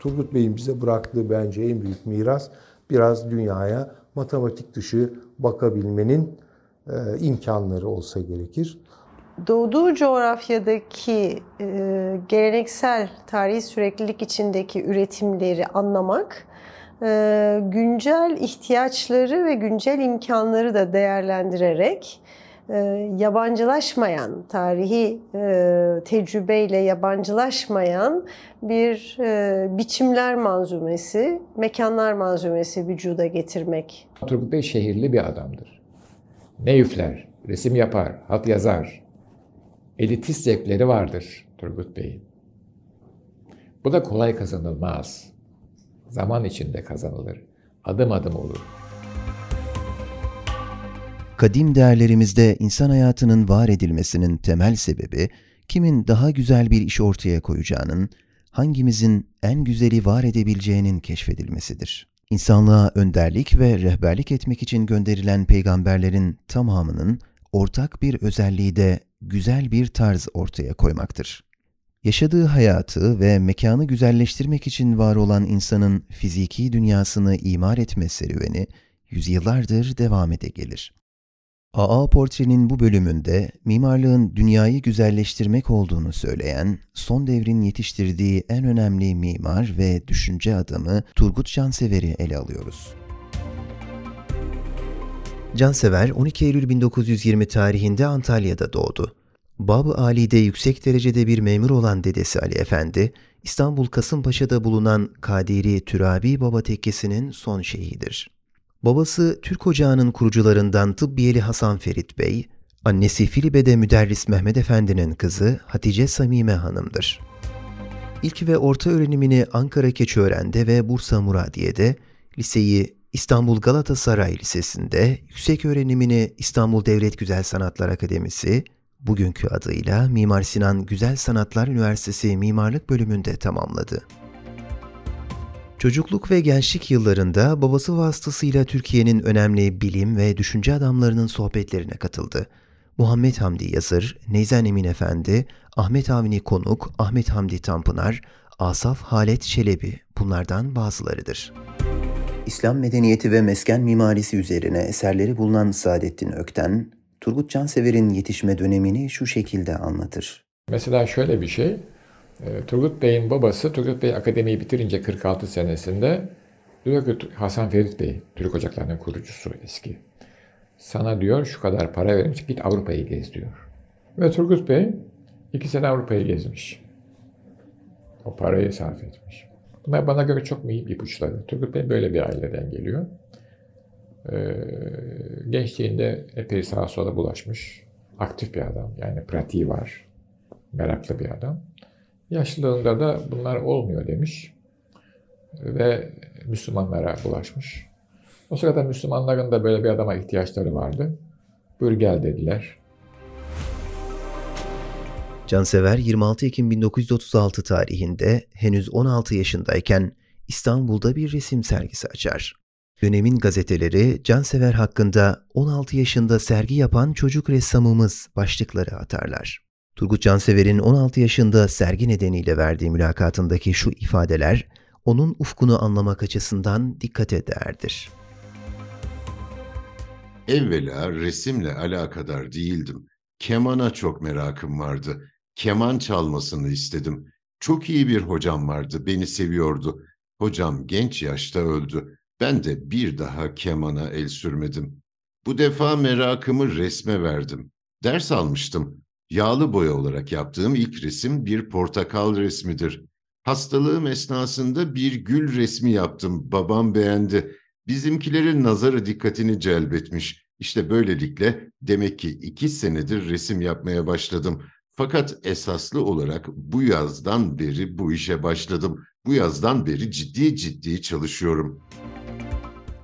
Turgut Bey'in bize bıraktığı bence en büyük miras biraz dünyaya matematik dışı bakabilmenin e, imkanları olsa gerekir. Doğduğu coğrafyadaki e, geleneksel tarihi süreklilik içindeki üretimleri anlamak, e, güncel ihtiyaçları ve güncel imkanları da değerlendirerek yabancılaşmayan, tarihi e, tecrübeyle yabancılaşmayan bir e, biçimler manzumesi, mekanlar manzumesi vücuda getirmek. Turgut Bey şehirli bir adamdır. Ne üfler, resim yapar, hat yazar. Elitist zevkleri vardır Turgut Bey'in. Bu da kolay kazanılmaz. Zaman içinde kazanılır. Adım adım olur. Kadim değerlerimizde insan hayatının var edilmesinin temel sebebi, kimin daha güzel bir iş ortaya koyacağının, hangimizin en güzeli var edebileceğinin keşfedilmesidir. İnsanlığa önderlik ve rehberlik etmek için gönderilen peygamberlerin tamamının ortak bir özelliği de güzel bir tarz ortaya koymaktır. Yaşadığı hayatı ve mekanı güzelleştirmek için var olan insanın fiziki dünyasını imar etme serüveni yüzyıllardır devam ede gelir. AA Portre'nin bu bölümünde mimarlığın dünyayı güzelleştirmek olduğunu söyleyen, son devrin yetiştirdiği en önemli mimar ve düşünce adamı Turgut Cansever'i ele alıyoruz. Cansever 12 Eylül 1920 tarihinde Antalya'da doğdu. Bab-ı Ali'de yüksek derecede bir memur olan dedesi Ali Efendi, İstanbul Kasımpaşa'da bulunan Kadiri Türabi Baba Tekkesi'nin son şeyhidir. Babası Türk Ocağı'nın kurucularından Tıbbiyeli Hasan Ferit Bey, annesi Filibe'de müderris Mehmet Efendi'nin kızı Hatice Samime Hanım'dır. İlk ve orta öğrenimini Ankara Keçiören'de ve Bursa Muradiye'de, liseyi İstanbul Galatasaray Lisesi'nde, yüksek öğrenimini İstanbul Devlet Güzel Sanatlar Akademisi, bugünkü adıyla Mimar Sinan Güzel Sanatlar Üniversitesi Mimarlık bölümünde tamamladı. Çocukluk ve gençlik yıllarında babası vasıtasıyla Türkiye'nin önemli bilim ve düşünce adamlarının sohbetlerine katıldı. Muhammed Hamdi Yazır, Neyzen Emin Efendi, Ahmet Avni Konuk, Ahmet Hamdi Tanpınar, Asaf Halet Çelebi bunlardan bazılarıdır. İslam medeniyeti ve mesken mimarisi üzerine eserleri bulunan Saadettin Ökten, Turgut Cansever'in yetişme dönemini şu şekilde anlatır. Mesela şöyle bir şey, e, Turgut Bey'in babası, Turgut Bey akademiyi bitirince 46 senesinde diyor ki Hasan Ferit Bey, Türk Ocakları'nın kurucusu eski. Sana diyor şu kadar para verim git Avrupa'yı gez diyor. Ve Turgut Bey iki sene Avrupa'yı gezmiş. O parayı sarf etmiş. Bunlar bana göre çok mühim ipuçları. Turgut Bey böyle bir aileden geliyor. Ee, gençliğinde epey sağa sola bulaşmış. Aktif bir adam. Yani pratiği var. Meraklı bir adam. Yaşlılığında da bunlar olmuyor demiş. Ve Müslümanlara bulaşmış. O sırada Müslümanların da böyle bir adama ihtiyaçları vardı. Buyur gel dediler. Cansever 26 Ekim 1936 tarihinde henüz 16 yaşındayken İstanbul'da bir resim sergisi açar. Dönemin gazeteleri Cansever hakkında 16 yaşında sergi yapan çocuk ressamımız başlıkları atarlar. Turgut Cansever'in 16 yaşında sergi nedeniyle verdiği mülakatındaki şu ifadeler onun ufkunu anlamak açısından dikkate değerdir. Evvela resimle alakadar değildim. Kemana çok merakım vardı. Keman çalmasını istedim. Çok iyi bir hocam vardı, beni seviyordu. Hocam genç yaşta öldü. Ben de bir daha kemana el sürmedim. Bu defa merakımı resme verdim. Ders almıştım. Yağlı boya olarak yaptığım ilk resim bir portakal resmidir. Hastalığım esnasında bir gül resmi yaptım. Babam beğendi. Bizimkilerin nazarı dikkatini celbetmiş. İşte böylelikle demek ki iki senedir resim yapmaya başladım. Fakat esaslı olarak bu yazdan beri bu işe başladım. Bu yazdan beri ciddi ciddi çalışıyorum.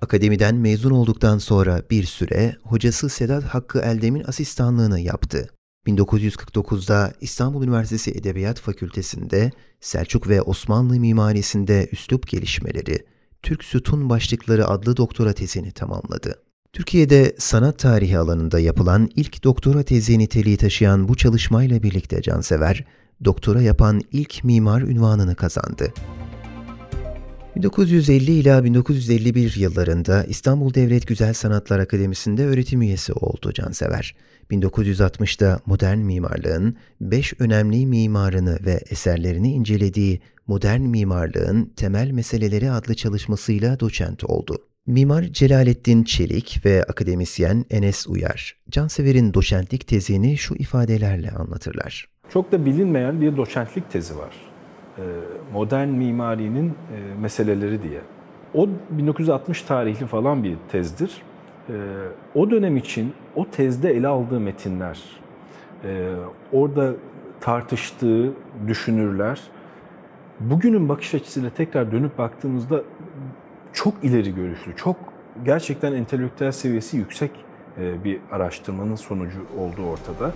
Akademiden mezun olduktan sonra bir süre hocası Sedat Hakkı Eldem'in asistanlığını yaptı. 1949'da İstanbul Üniversitesi Edebiyat Fakültesi'nde Selçuk ve Osmanlı mimarisinde üslup gelişmeleri, Türk Sütun Başlıkları adlı doktora tezini tamamladı. Türkiye'de sanat tarihi alanında yapılan ilk doktora tezi niteliği taşıyan bu çalışmayla birlikte Cansever, doktora yapan ilk mimar ünvanını kazandı. 1950 ila 1951 yıllarında İstanbul Devlet Güzel Sanatlar Akademisi'nde öğretim üyesi oldu Cansever. 1960'da modern mimarlığın 5 önemli mimarını ve eserlerini incelediği Modern Mimarlığın Temel Meseleleri adlı çalışmasıyla doçent oldu. Mimar Celalettin Çelik ve akademisyen Enes Uyar, Cansever'in doçentlik tezini şu ifadelerle anlatırlar. Çok da bilinmeyen bir doçentlik tezi var. Ee, modern mimarinin e, meseleleri diye. O 1960 tarihli falan bir tezdir. Ee, o dönem için o tezde ele aldığı metinler, e, orada tartıştığı düşünürler, bugünün bakış açısıyla tekrar dönüp baktığımızda çok ileri görüşlü, çok gerçekten entelektüel seviyesi yüksek e, bir araştırmanın sonucu olduğu ortada.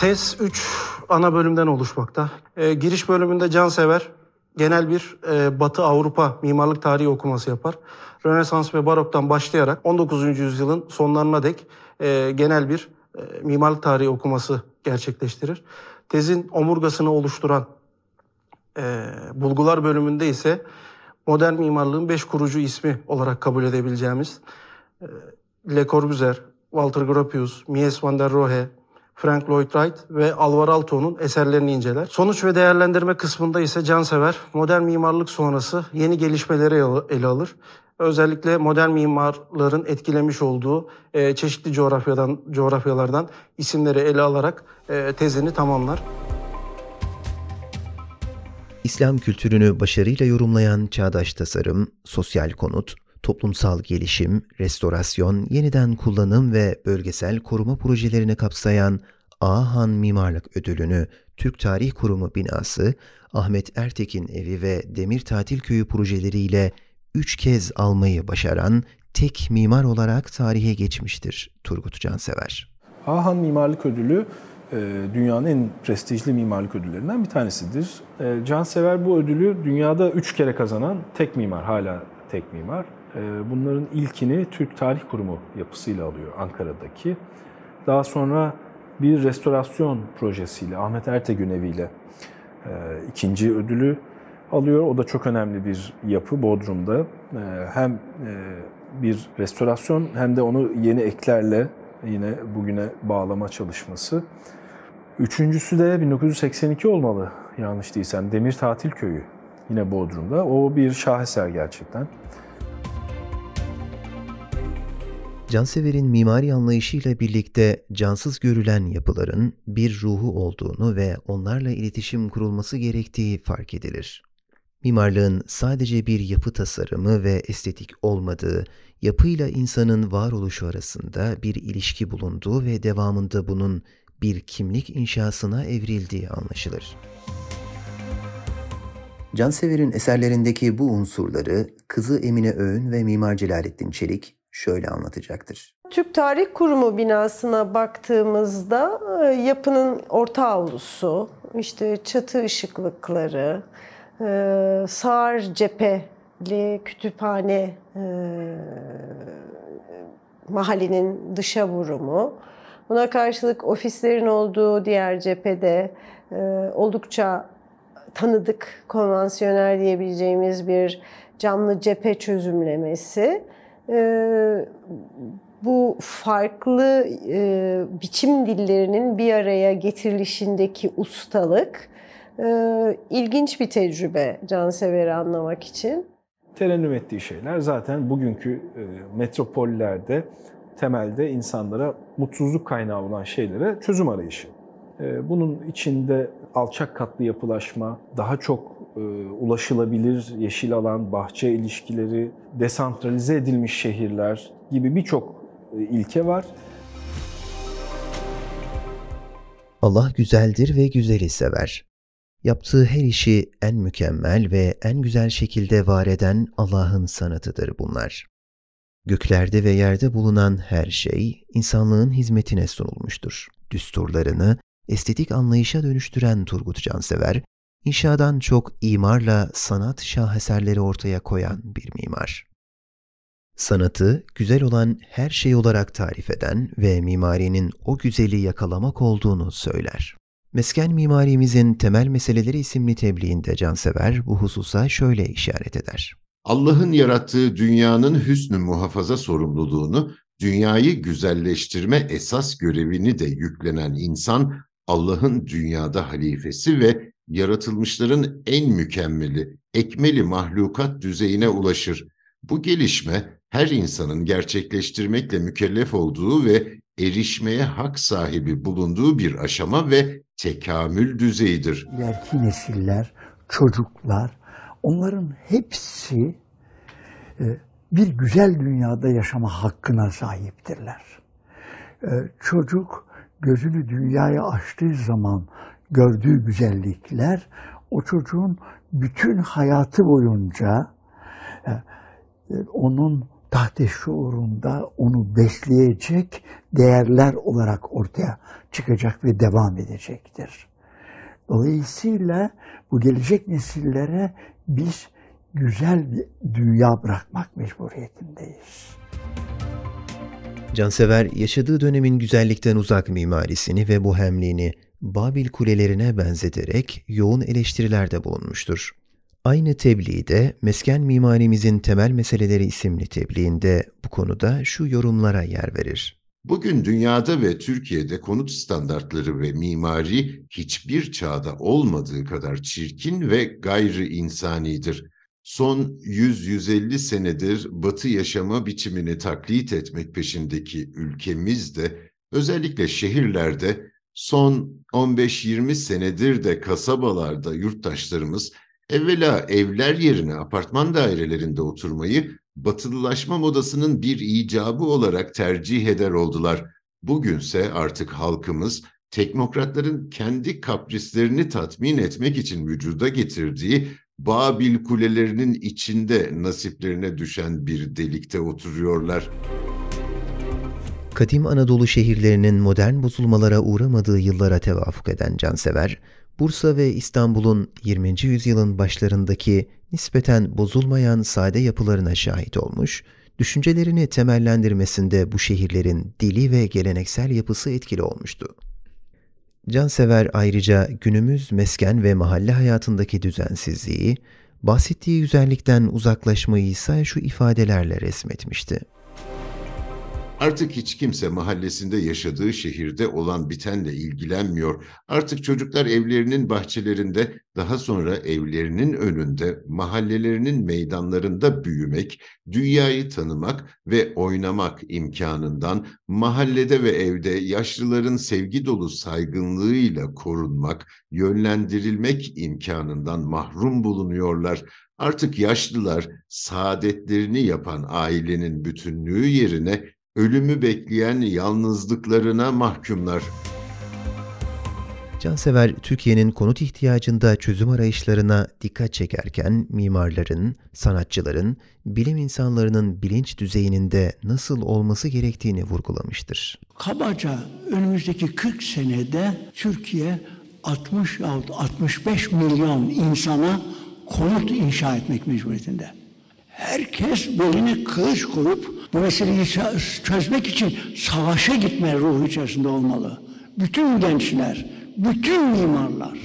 Tez 3 ana bölümden oluşmakta. E, giriş bölümünde cansever genel bir e, Batı Avrupa mimarlık tarihi okuması yapar. Rönesans ve Barok'tan başlayarak 19. yüzyılın sonlarına dek e, genel bir e, mimarlık tarihi okuması gerçekleştirir. Tezin omurgasını oluşturan e, bulgular bölümünde ise modern mimarlığın beş kurucu ismi olarak kabul edebileceğimiz e, Le Corbusier, Walter Gropius, Mies van der Rohe, Frank Lloyd Wright ve Alvar Aalto'nun eserlerini inceler. Sonuç ve değerlendirme kısmında ise cansever, modern mimarlık sonrası yeni gelişmeleri ele alır. Özellikle modern mimarların etkilemiş olduğu e, çeşitli coğrafyadan coğrafyalardan isimleri ele alarak e, tezini tamamlar. İslam kültürünü başarıyla yorumlayan çağdaş tasarım, sosyal konut, toplumsal gelişim, restorasyon, yeniden kullanım ve bölgesel koruma projelerini kapsayan Ağahan Mimarlık Ödülünü Türk Tarih Kurumu binası, Ahmet Ertekin Evi ve Demir Tatil Köyü projeleriyle üç kez almayı başaran tek mimar olarak tarihe geçmiştir Turgut Cansever. Ağahan Mimarlık Ödülü e, dünyanın en prestijli mimarlık ödüllerinden bir tanesidir. E, Cansever bu ödülü dünyada üç kere kazanan tek mimar, hala tek mimar. E, bunların ilkini Türk Tarih Kurumu yapısıyla alıyor Ankara'daki. Daha sonra bir restorasyon projesiyle, Ahmet Ertegün eviyle ikinci ödülü alıyor. O da çok önemli bir yapı Bodrum'da. Hem bir restorasyon hem de onu yeni eklerle yine bugüne bağlama çalışması. Üçüncüsü de 1982 olmalı yanlış değilsem. Demir Tatil Köyü yine Bodrum'da. O bir şaheser gerçekten. Cansever'in mimari anlayışıyla birlikte cansız görülen yapıların bir ruhu olduğunu ve onlarla iletişim kurulması gerektiği fark edilir. Mimarlığın sadece bir yapı tasarımı ve estetik olmadığı, yapıyla insanın varoluşu arasında bir ilişki bulunduğu ve devamında bunun bir kimlik inşasına evrildiği anlaşılır. Cansever'in eserlerindeki bu unsurları kızı Emine Öğün ve Mimar Celalettin Çelik şöyle anlatacaktır. Türk Tarih Kurumu binasına baktığımızda e, yapının orta avlusu, işte çatı ışıklıkları, e, sağır cepheli kütüphane e, mahallenin dışa vurumu, Buna karşılık ofislerin olduğu diğer cephede oldukça tanıdık, konvansiyonel diyebileceğimiz bir camlı cephe çözümlemesi. E, bu farklı e, biçim dillerinin bir araya getirilişindeki ustalık e, ilginç bir tecrübe cansever'i anlamak için. Terennüm ettiği şeyler zaten bugünkü e, metropollerde temelde insanlara mutsuzluk kaynağı olan şeylere çözüm arayışı. Ee, bunun içinde alçak katlı yapılaşma, daha çok ulaşılabilir yeşil alan, bahçe ilişkileri, desantralize edilmiş şehirler gibi birçok e, ilke var. Allah güzeldir ve güzeli sever. Yaptığı her işi en mükemmel ve en güzel şekilde var eden Allah'ın sanatıdır bunlar. Göklerde ve yerde bulunan her şey insanlığın hizmetine sunulmuştur. Düsturlarını estetik anlayışa dönüştüren Turgut Cansever, inşadan çok imarla sanat şaheserleri ortaya koyan bir mimar. Sanatı güzel olan her şey olarak tarif eden ve mimarinin o güzeli yakalamak olduğunu söyler. Mesken Mimarimizin Temel Meseleleri isimli tebliğinde Cansever bu hususa şöyle işaret eder. Allah'ın yarattığı dünyanın hüsnü muhafaza sorumluluğunu, dünyayı güzelleştirme esas görevini de yüklenen insan, Allah'ın dünyada halifesi ve yaratılmışların en mükemmeli, ekmeli mahlukat düzeyine ulaşır. Bu gelişme her insanın gerçekleştirmekle mükellef olduğu ve erişmeye hak sahibi bulunduğu bir aşama ve tekamül düzeyidir. İleriki nesiller, çocuklar, onların hepsi e, bir güzel dünyada yaşama hakkına sahiptirler. E, çocuk gözünü dünyaya açtığı zaman gördüğü güzellikler o çocuğun bütün hayatı boyunca e, onun tahte şuurunda onu besleyecek değerler olarak ortaya çıkacak ve devam edecektir. Dolayısıyla bu gelecek nesillere biz güzel bir dünya bırakmak mecburiyetindeyiz. Cansever yaşadığı dönemin güzellikten uzak mimarisini ve bohemliğini Babil kulelerine benzeterek yoğun eleştirilerde bulunmuştur. Aynı tebliğde Mesken Mimarimizin Temel Meseleleri isimli tebliğinde bu konuda şu yorumlara yer verir. Bugün dünyada ve Türkiye'de konut standartları ve mimari hiçbir çağda olmadığı kadar çirkin ve gayri insanidir. Son 100-150 senedir batı yaşama biçimini taklit etmek peşindeki ülkemizde özellikle şehirlerde son 15-20 senedir de kasabalarda yurttaşlarımız evvela evler yerine apartman dairelerinde oturmayı batılılaşma modasının bir icabı olarak tercih eder oldular. Bugünse artık halkımız teknokratların kendi kaprislerini tatmin etmek için vücuda getirdiği Babil kulelerinin içinde nasiplerine düşen bir delikte oturuyorlar. Kadim Anadolu şehirlerinin modern bozulmalara uğramadığı yıllara tevafuk eden Cansever, Bursa ve İstanbul'un 20. yüzyılın başlarındaki nispeten bozulmayan sade yapılarına şahit olmuş, düşüncelerini temellendirmesinde bu şehirlerin dili ve geleneksel yapısı etkili olmuştu. Cansever ayrıca günümüz mesken ve mahalle hayatındaki düzensizliği, bahsettiği güzellikten uzaklaşmayı ise şu ifadelerle resmetmişti. Artık hiç kimse mahallesinde yaşadığı şehirde olan bitenle ilgilenmiyor. Artık çocuklar evlerinin bahçelerinde, daha sonra evlerinin önünde, mahallelerinin meydanlarında büyümek, dünyayı tanımak ve oynamak imkanından, mahallede ve evde yaşlıların sevgi dolu saygınlığıyla korunmak, yönlendirilmek imkanından mahrum bulunuyorlar. Artık yaşlılar saadetlerini yapan ailenin bütünlüğü yerine ölümü bekleyen yalnızlıklarına mahkumlar. Cansever, Türkiye'nin konut ihtiyacında çözüm arayışlarına dikkat çekerken mimarların, sanatçıların, bilim insanlarının bilinç düzeyinde nasıl olması gerektiğini vurgulamıştır. Kabaca önümüzdeki 40 senede Türkiye 60 65 milyon insana konut inşa etmek mecburiyetinde. Herkes beline kılıç kurup bu meseleyi çözmek için savaşa gitme ruhu içerisinde olmalı. Bütün gençler, bütün mimarlar.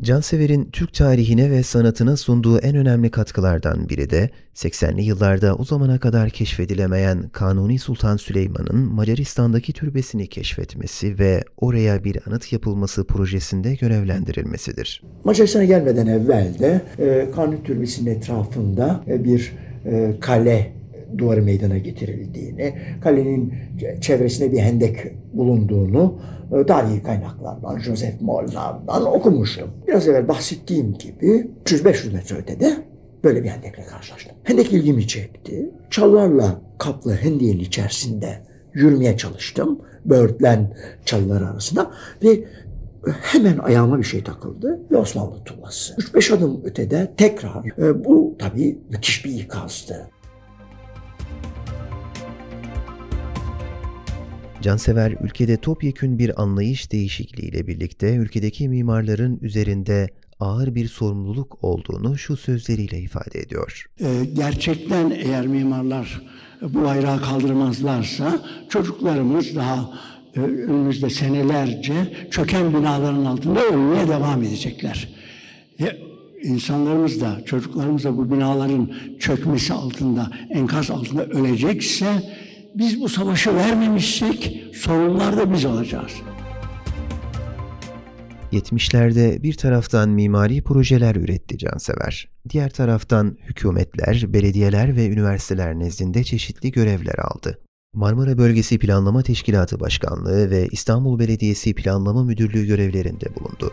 Cansever'in Türk tarihine ve sanatına sunduğu en önemli katkılardan biri de 80'li yıllarda o zamana kadar keşfedilemeyen Kanuni Sultan Süleyman'ın Macaristan'daki türbesini keşfetmesi ve oraya bir anıt yapılması projesinde görevlendirilmesidir. Macaristan'a gelmeden evvel de e, Kanuni Türbesi'nin etrafında e, bir e, kale duvarı meydana getirildiğini, kalenin çevresinde bir hendek bulunduğunu e, tarihi kaynaklardan, Joseph Molnar'dan okumuştum. Biraz evvel bahsettiğim gibi 300-500 metre ötede böyle bir hendekle karşılaştım. Hendek ilgimi çekti. Çallarla kaplı hendeğin içerisinde yürümeye çalıştım. Böğürtlen çalılar arasında ve hemen ayağıma bir şey takıldı ve Osmanlı tuvası. 3-5 adım ötede tekrar e, bu tabii müthiş bir ikazdı. Cansever ülkede topyekün bir anlayış değişikliğiyle birlikte ülkedeki mimarların üzerinde ağır bir sorumluluk olduğunu şu sözleriyle ifade ediyor. Ee, gerçekten eğer mimarlar bu bayrağı kaldırmazlarsa çocuklarımız daha e, önümüzde senelerce çöken binaların altında ölmeye devam edecekler. İnsanlarımız da, çocuklarımız da bu binaların çökmesi altında, enkaz altında ölecekse biz bu savaşı vermemişsek sorunlar da biz olacağız. 70'lerde bir taraftan mimari projeler üretti Cansever. Diğer taraftan hükümetler, belediyeler ve üniversiteler nezdinde çeşitli görevler aldı. Marmara Bölgesi Planlama Teşkilatı Başkanlığı ve İstanbul Belediyesi Planlama Müdürlüğü görevlerinde bulundu.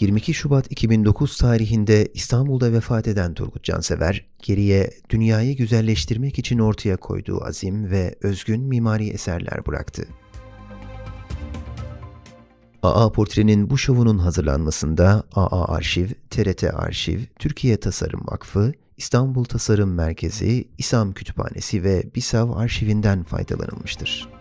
22 Şubat 2009 tarihinde İstanbul'da vefat eden Turgut Cansever, geriye dünyayı güzelleştirmek için ortaya koyduğu azim ve özgün mimari eserler bıraktı. AA Portre'nin bu şovunun hazırlanmasında AA Arşiv, TRT Arşiv, Türkiye Tasarım Vakfı, İstanbul Tasarım Merkezi, İSAM Kütüphanesi ve BİSAV arşivinden faydalanılmıştır.